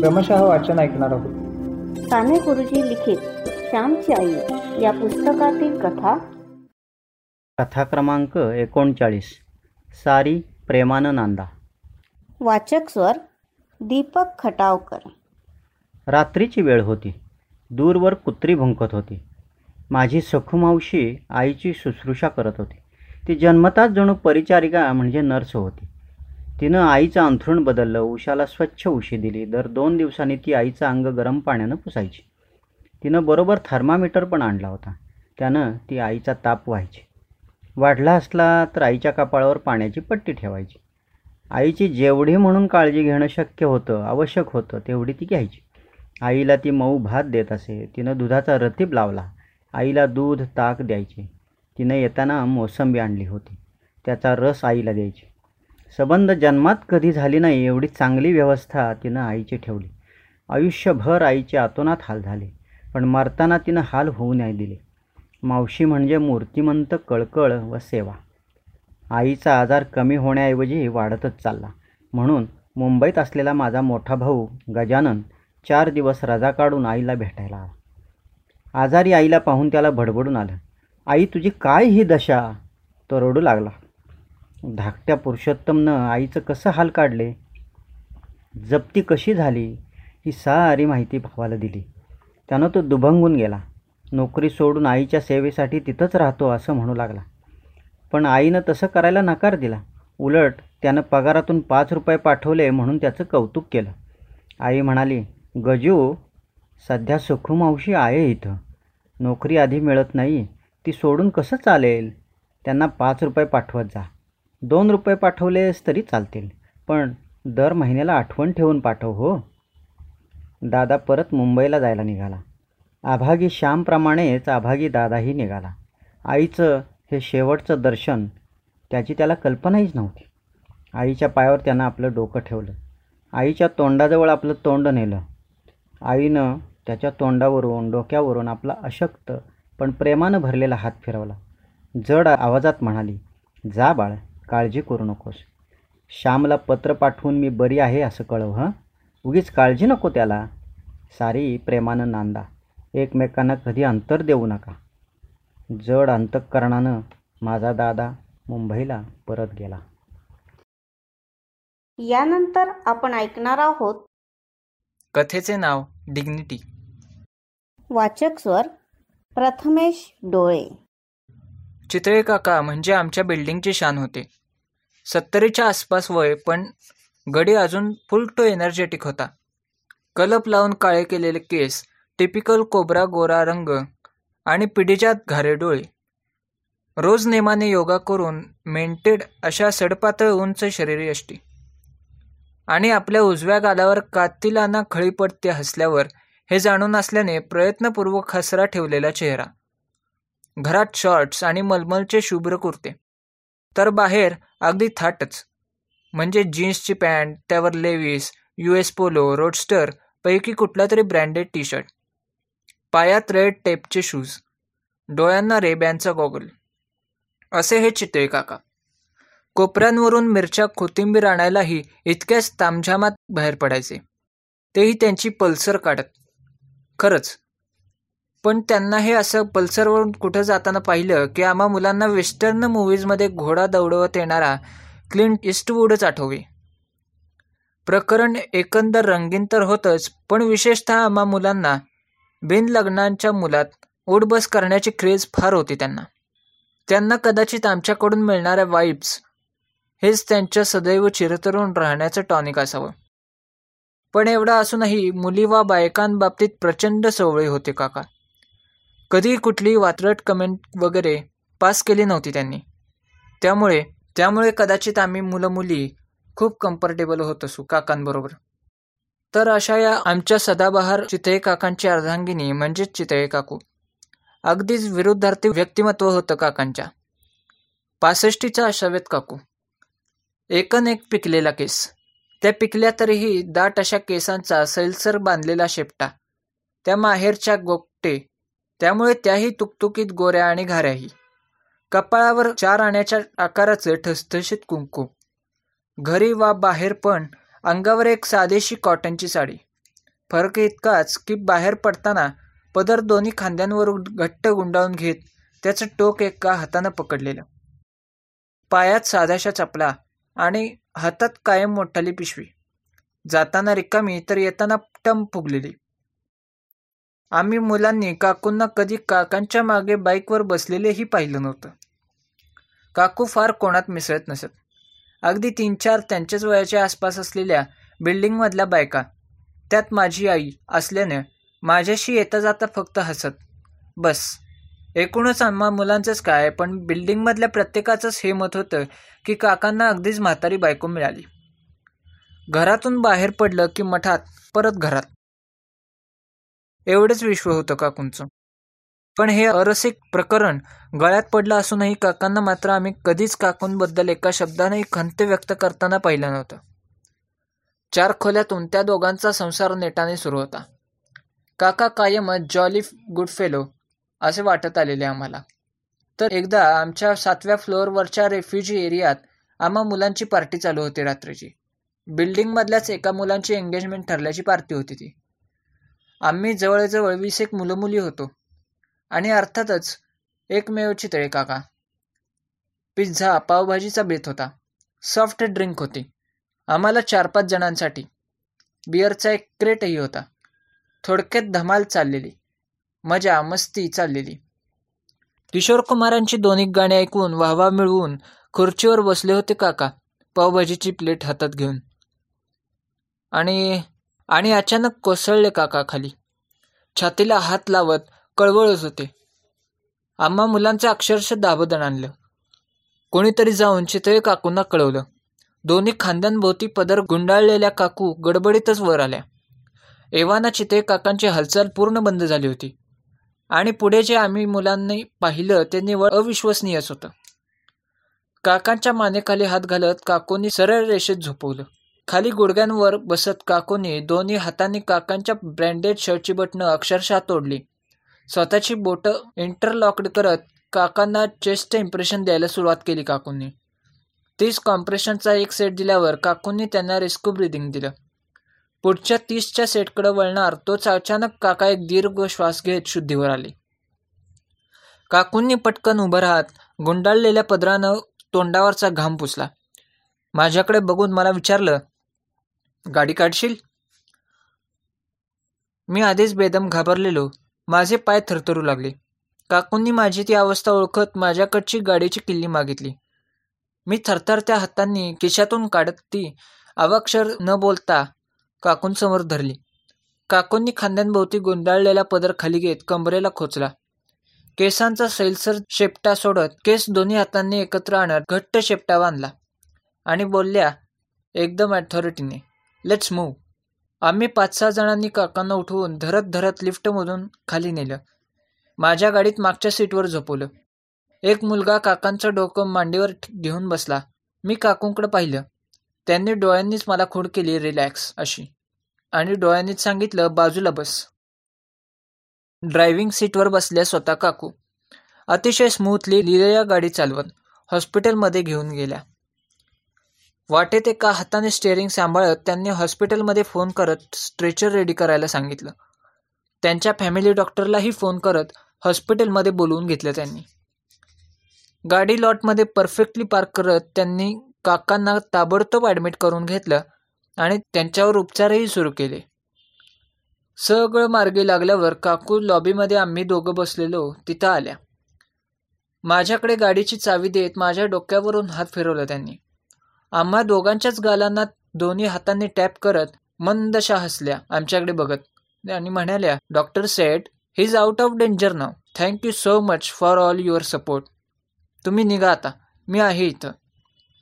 क्रमशः वाचन ऐकणार आहोत. साने गुरुजी लिखित श्यामची आई या पुस्तकातील कथा. कथा क्रमांक एकोणचाळीस. सारी प्रेमानं नांदा वाचक स्वर दीपक खटावकर. रात्रीची वेळ होती. दूरवर कुत्री भुंकत होती. माझी सखूमावशी आईची शुश्रूषा करत होती. ती जन्मताच जणू परिचारिका म्हणजे नर्स होती. तिनं आईचं अंथरूण बदललं उशाला स्वच्छ उशी दिली. दर दोन दिवसांनी ती आईचं अंग गरम पाण्यानं पुसायची. तिनं बरोबर थर्मामीटर पण आणला होता. त्यानं ती आईचा ताप व्हायची. वाढला असला तर आईच्या कपाळावर पाण्याची पट्टी ठेवायची. आईची जेवढी म्हणून काळजी घेणं शक्य होतं आवश्यक होतं तेवढी ती घ्यायची. आईला ती मऊ भात देत असे. तिनं दुधाचा रतीब लावला. आईला दूध ताक द्यायची. तिनं येताना मोसंबी आणली होती. त्याचा रस आईला द्यायची. संबंध जन्मात कधी झाली नाही एवढी चांगली व्यवस्था तिनं आईची ठेवली. आयुष्यभर आईचे आतोनात हाल झाले पण मरताना तिनं हाल होऊ नाही दिले. मावशी म्हणजे मूर्तिमंत कळकळ व सेवा. आईचा आजार कमी होण्याऐवजी वाढतच चालला. म्हणून मुंबईत असलेला माझा मोठा भाऊ गजानन चार दिवस रजा काढून आईला भेटायला आला. आजारी आईला पाहून त्याला भडबडून आलं. आई तुझी काय ही दशा? तो रडू लागला. धाकट्या पुरुषोत्तमनं आईचं कसं हाल काढले? जप्ती कशी झाली? ही सारी माहिती भावाला दिली. त्यानं तो दुभंगून गेला. नोकरी सोडून आईच्या सेवेसाठी तिथंच राहतो असं म्हणू लागला. पण आईनं तसं करायला नकार दिला. उलट त्यानं पगारातून पाच रुपये पाठवले म्हणून त्याचं कौतुक केलं. आई म्हणाली गजू सध्या सुखुमावशी आहे इथं. नोकरी आधी मिळत नाही. ती सोडून कसं चालेल? त्यांना पाच रुपये पाठवत जा. दोन रुपये पाठवलेस तरी चालतील. पण दर महिन्याला आठवण ठेवून पाठव हो. दादा परत मुंबईला जायला निघाला. आभागी श्यामप्रमाणेच आभागी दादाही निघाला. आईचं हे शेवटचं दर्शन त्याची त्याला कल्पनाहीच नव्हती. आईच्या पायावर त्यानं आपलं डोकं ठेवलं. आईच्या तोंडाजवळ आपलं तोंड नेलं. आईनं त्याच्या तोंडावरून डोक्यावरून आपला अशक्त पण प्रेमानं भरलेला हात फिरवला. जड आवाजात म्हणाली जा बाळ काळजी करू नकोस. श्यामला पत्र पाठवून मी बरी आहे असं कळव हं? उगीच काळजी नको त्याला. सारी प्रेमानं नांदा. एकमेकांना कधी अंतर देऊ नका. जड अंतःकरणानं माझा दादा मुंबईला परत गेला. यानंतर आपण ऐकणार आहोत कथेचे नाव डिग्निटी. वाचक स्वर प्रथमेश डोळे. चितळे काका म्हणजे आमच्या बिल्डिंगची शान होते. सत्तरीच्या आसपास वय पण गडी अजून फुल टू एनर्जेटिक होता. कलप लावून काळे केलेले केस टिपिकल कोबरा गोरा रंग आणि पिढीजात घारे डोळे. रोज नेमाने योगा करून मेंटेड अशा सडपातळ उंच शरीरीयष्टी आणि आपल्या उजव्या गालावर कातिलाना खळी पडते हसल्यावर हे जाणून असल्याने प्रयत्नपूर्वक हसरा ठेवलेला चेहरा. घरात शॉर्ट्स आणि मलमलचे शुभ्र कुर्ते. तर बाहेर अगदी थाटच. म्हणजे जीन्सची पॅन्ट त्यावर Levi's U S Polo Roadster पैकी कुठला तरी ब्रँडेड टी शर्ट पायात रेड टेपचे शूज डोळ्यांना रेब्यांचा गॉगल असे हे चितळे काका. कोपऱ्यांवरून मिरच्या कोथिंबीर आणायलाही इतक्याच तामझामात बाहेर पडायचे. तेही त्यांची पल्सर काढत. खरंच पण त्यांना हे असं पल्सरवरून कुठं जाताना पाहिलं की आम्हा मुलांना वेस्टर्न मूव्हीजमध्ये घोडा दौडवत येणारा क्लिंट इस्टवूडच आठवे प्रकरण एकंदर रंगीन तर होतंच पण विशेषतः आम्हा मुलांना बिन लग्नांच्या मुलात उठबस करण्याची क्रेज फार होती त्यांना. त्यांना कदाचित आमच्याकडून मिळणाऱ्या वाईब्स हेच त्यांच्या सदैव चिरतरून राहण्याचं टॉनिक असावं. पण एवढं असूनही मुली वा बायकांबाबतीत प्रचंड सवळी होते काका. कधी कुठली वात्रट कमेंट वगैरे पास केली नव्हती त्यांनी. त्यामुळे त्यामुळे कदाचित आम्ही मुलं मुली खूप कम्फर्टेबल होत असू काकांबरोबर. तर अशा या आमच्या सदाबहार चितळे काकांची अर्धांगिनी म्हणजेच चितळे काकू. अगदीच विरुद्धार्थी व्यक्तिमत्व होतं काकांच्या. पासष्टीचा अशावेत काकू. एकन एक पिकलेला केस. त्या पिकल्या तरीही दाट अशा केसांचा सैलसर बांधलेला शेपटा. त्या माहेरच्या गोपटे त्यामुळे त्याही तुकतुकीत गोऱ्या आणि घाऱ्याही. कपाळावर चार आण्याच्या आकाराचं ठसठशीत कुंकू. घरी वा बाहेर पण अंगावर एक साधेशी कॉटनची साडी. फरक इतकाच की बाहेर पडताना पदर दोन्ही खांद्यांवर घट्ट गुंडाळून घेत त्याचं टोक एका हातानं पकडलेलं. पायात साधाशा चपला आणि हातात कायम मोठाली पिशवी. जाताना रिकामी तर येताना टम फुगलेली. आम्ही मुलांनी काकूंना कधी काकांच्या मागे बाईकवर बसलेलेही पाहिलं नव्हतं. काकू फार कोणात मिसळत नसत. अगदी तीन चार त्यांच्याच वयाच्या आसपास असलेल्या बिल्डिंगमधल्या बायका त्यात माझी आई असल्याने माझ्याशी येता जाता फक्त हसत. बस. एकूणच आम्हा मुलांचंच काय पण बिल्डिंगमधल्या प्रत्येकाचंच हे मत होतं की काकांना अगदीच म्हातारी बायको मिळाली. घरातून बाहेर पडलं की मठात परत घरात. एवढंच विश्व होतं काकूंचं. पण हे अरसिक प्रकरण गळ्यात पडलं असूनही काकांना मात्र आम्ही कधीच काकूंबद्दल एका शब्दानेही खंत व्यक्त करताना पाहिलं नव्हतं. चार खोल्यातून त्या दोघांचा संसार नेटाने सुरू होता. काका कायमच जॉली गुड फेलो असे वाटत आलेले आम्हाला. तर एकदा आमच्या सातव्या फ्लोअरवरच्या रेफ्युजी एरियात आम्हा मुलांची पार्टी चालू होती रात्रीची. बिल्डिंगमधल्याच एका मुलांची एंगेजमेंट ठरल्याची पार्टी होती ती. आम्ही जवळजवळ वीस एक मुलं मुली होतो. आणि अर्थातच एकमेव चितळे काका. पिझ्झा पावभाजीचा बेत होता. सॉफ्ट ड्रिंक होती. आम्हाला चार पाच जणांसाठी. बिअरचा एक क्रेटही होता. थोडक्यात धमाल चाललेली. मजा मस्ती चाललेली. किशोर कुमारांची दोन्ही गाणी ऐकून वाहवा मिळवून खुर्चीवर बसले होते काका पावभाजीची प्लेट हातात घेऊन. आणि आणि अचानक कोसळले काका खाली छातीला हात लावत कळवळत होते. आम्हा मुलांचं अक्षरशः दाबोदण आणलं. कोणीतरी जाऊन चितळे काकूंना कळवलं. दोन्ही खांद्यांभोवती पदर गुंडाळलेल्या काकू गडबडीतच वर आल्या. एव्हाना चितळे काकांची हालचाल पूर्ण बंद झाली होती. आणि पुढे जे आम्ही मुलांनी पाहिलं ते निवळ अविश्वसनीयच होतं. काकांच्या मानेखाली हात घालत काकूंनी सरळ रेषेत झोपवलं. खाली गुडघ्यांवर बसत काकूंनी दोन्ही हातांनी काकांच्या ब्रँडेड शर्टची बटणं अक्षरशः तोडली. स्वतःची बोटं इंटरलॉक्ड करत काकांना चेस्टचं इम्प्रेशन द्यायला सुरुवात केली काकूंनी. तीस कॉम्प्रेशनचा एक सेट दिल्यावर काकूंनी त्यांना रिस्क्यू ब्रिदिंग दिलं. पुढच्या तीसच्या सेटकडे वळणार तोच अचानक काका एक दीर्घ श्वास घेत शुद्धीवर आले. काकूंनी पटकन उभं राहत गुंडाळलेल्या पदरानं तोंडावरचा घाम पुसला. माझ्याकडे बघून मला विचारलं गाडी काढशील? मी आधीच बेदम घाबरलेलो. माझे पाय थरथरू लागले. काकूंनी माझी ती अवस्था ओळखत माझ्याकडची गाडीची किल्ली मागितली. मी थरथरत्या हातांनी खिशातून काढत ती अवाक्षर न बोलता काकूंसमोर धरली. काकूंनी खांद्यांभोवती गुंडाळलेला पदर खाली घेत कंबरेला खोचला. केसांचा सैलसर शेपटा सोडत केस दोन्ही हातांनी एकत्र आणत घट्ट शेपटा बांधला आणि बोलल्या एकदम अथॉरिटीने. लेट्स मूव आम्ही पाच सहा जणांनी काकांना उठवून धरत धरत लिफ्टमधून खाली नेलं. माझ्या गाडीत मागच्या सीटवर झोपवलं. एक मुलगा काकांचं डोकं मांडीवर घेऊन बसला. मी काकूंकडे पाहिलं. त्यांनी डोळ्यांनीच मला खूण केली रिलॅक्स अशी. आणि डोळ्यांनीच सांगितलं बाजूला बस. ड्रायव्हिंग सीटवर बसल्या स्वतः काकू. अतिशय स्मूथली लिहिलेल्या गाडी चालवत हॉस्पिटलमध्ये घेऊन गेल्या. वाटेत एका हाताने स्टेअरिंग सांभाळत त्यांनी हॉस्पिटलमध्ये फोन करत स्ट्रेचर रेडी करायला सांगितलं. त्यांच्या फॅमिली डॉक्टरलाही फोन करत हॉस्पिटलमध्ये बोलवून घेतलं त्यांनी. गाडी लॉटमध्ये परफेक्टली पार्क करत त्यांनी काकांना ताबडतोब ॲडमिट करून घेतलं आणि त्यांच्यावर उपचारही सुरू केले. सगळं मार्गी लागल्यावर काकू लॉबीमध्ये आम्ही दोघं बसलेलो तिथं आल्या. माझ्याकडे गाडीची चावी देत माझ्या डोक्यावरून हात फिरवला त्यांनी. आम्हा दोघांच्याच गालांना दोन्ही हातांनी टॅप करत मंदशा हसल्या. आमच्याकडे बघत आणि म्हणाल्या doctor set he is out of danger now thank you so much for all your support तुम्ही निघा आता. मी आहे इथं.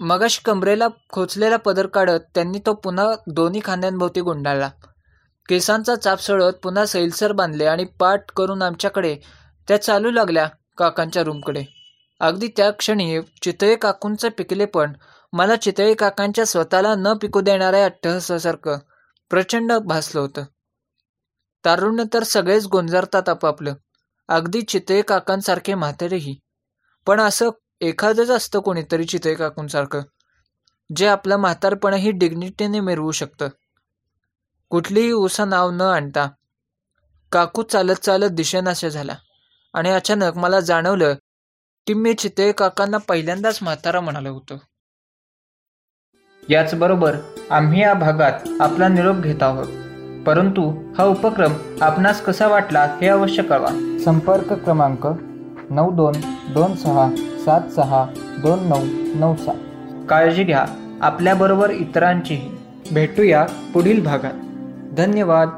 मगाश कमरेला खोचलेला पदर काढत त्यांनी तो पुन्हा दोन्ही खांद्यांभोवती गुंडाळला. केसांचा चाप सळत पुन्हा सैलसर बांधले आणि पाठ करून आमच्याकडे त्या चालू लागल्या काकांच्या रूमकडे. अगदी त्या क्षणी चितळे काकूंचं पिकलेपण मला चितळे काकांच्या स्वतःला न पिकू देणाऱ्या अट्टहसासारखं प्रचंड भासलं होतं. तारुण्य तर सगळेच गोंजारतात आपापलं. अगदी चितळे काकांसारखे म्हातारेही. पण असं एखादंच असतं कोणीतरी चितळे काकूंसारखं जे आपलं म्हातारपणही डिग्निटीने मिरवू शकतं. कुठलीही उसा नाव न आणता. काकू चालत चालत दिशेनाशा झाला आणि अचानक मला जाणवलं की मी चितळे काकांना पहिल्यांदाच म्हातारा म्हणालं होतं. याचबरोबर आम्ही या भागात आपला निरोप घेत आहोत. परंतु हा उपक्रम आपणास कसा वाटला हे अवश्य कळवा. संपर्क क्रमांक नऊ दोन दोन सहा सात सहा दोन नऊ नऊ सात. काळजी घ्या. आपल्याबरोबर इतरांचीही. भेटूया पुढील भागात. धन्यवाद.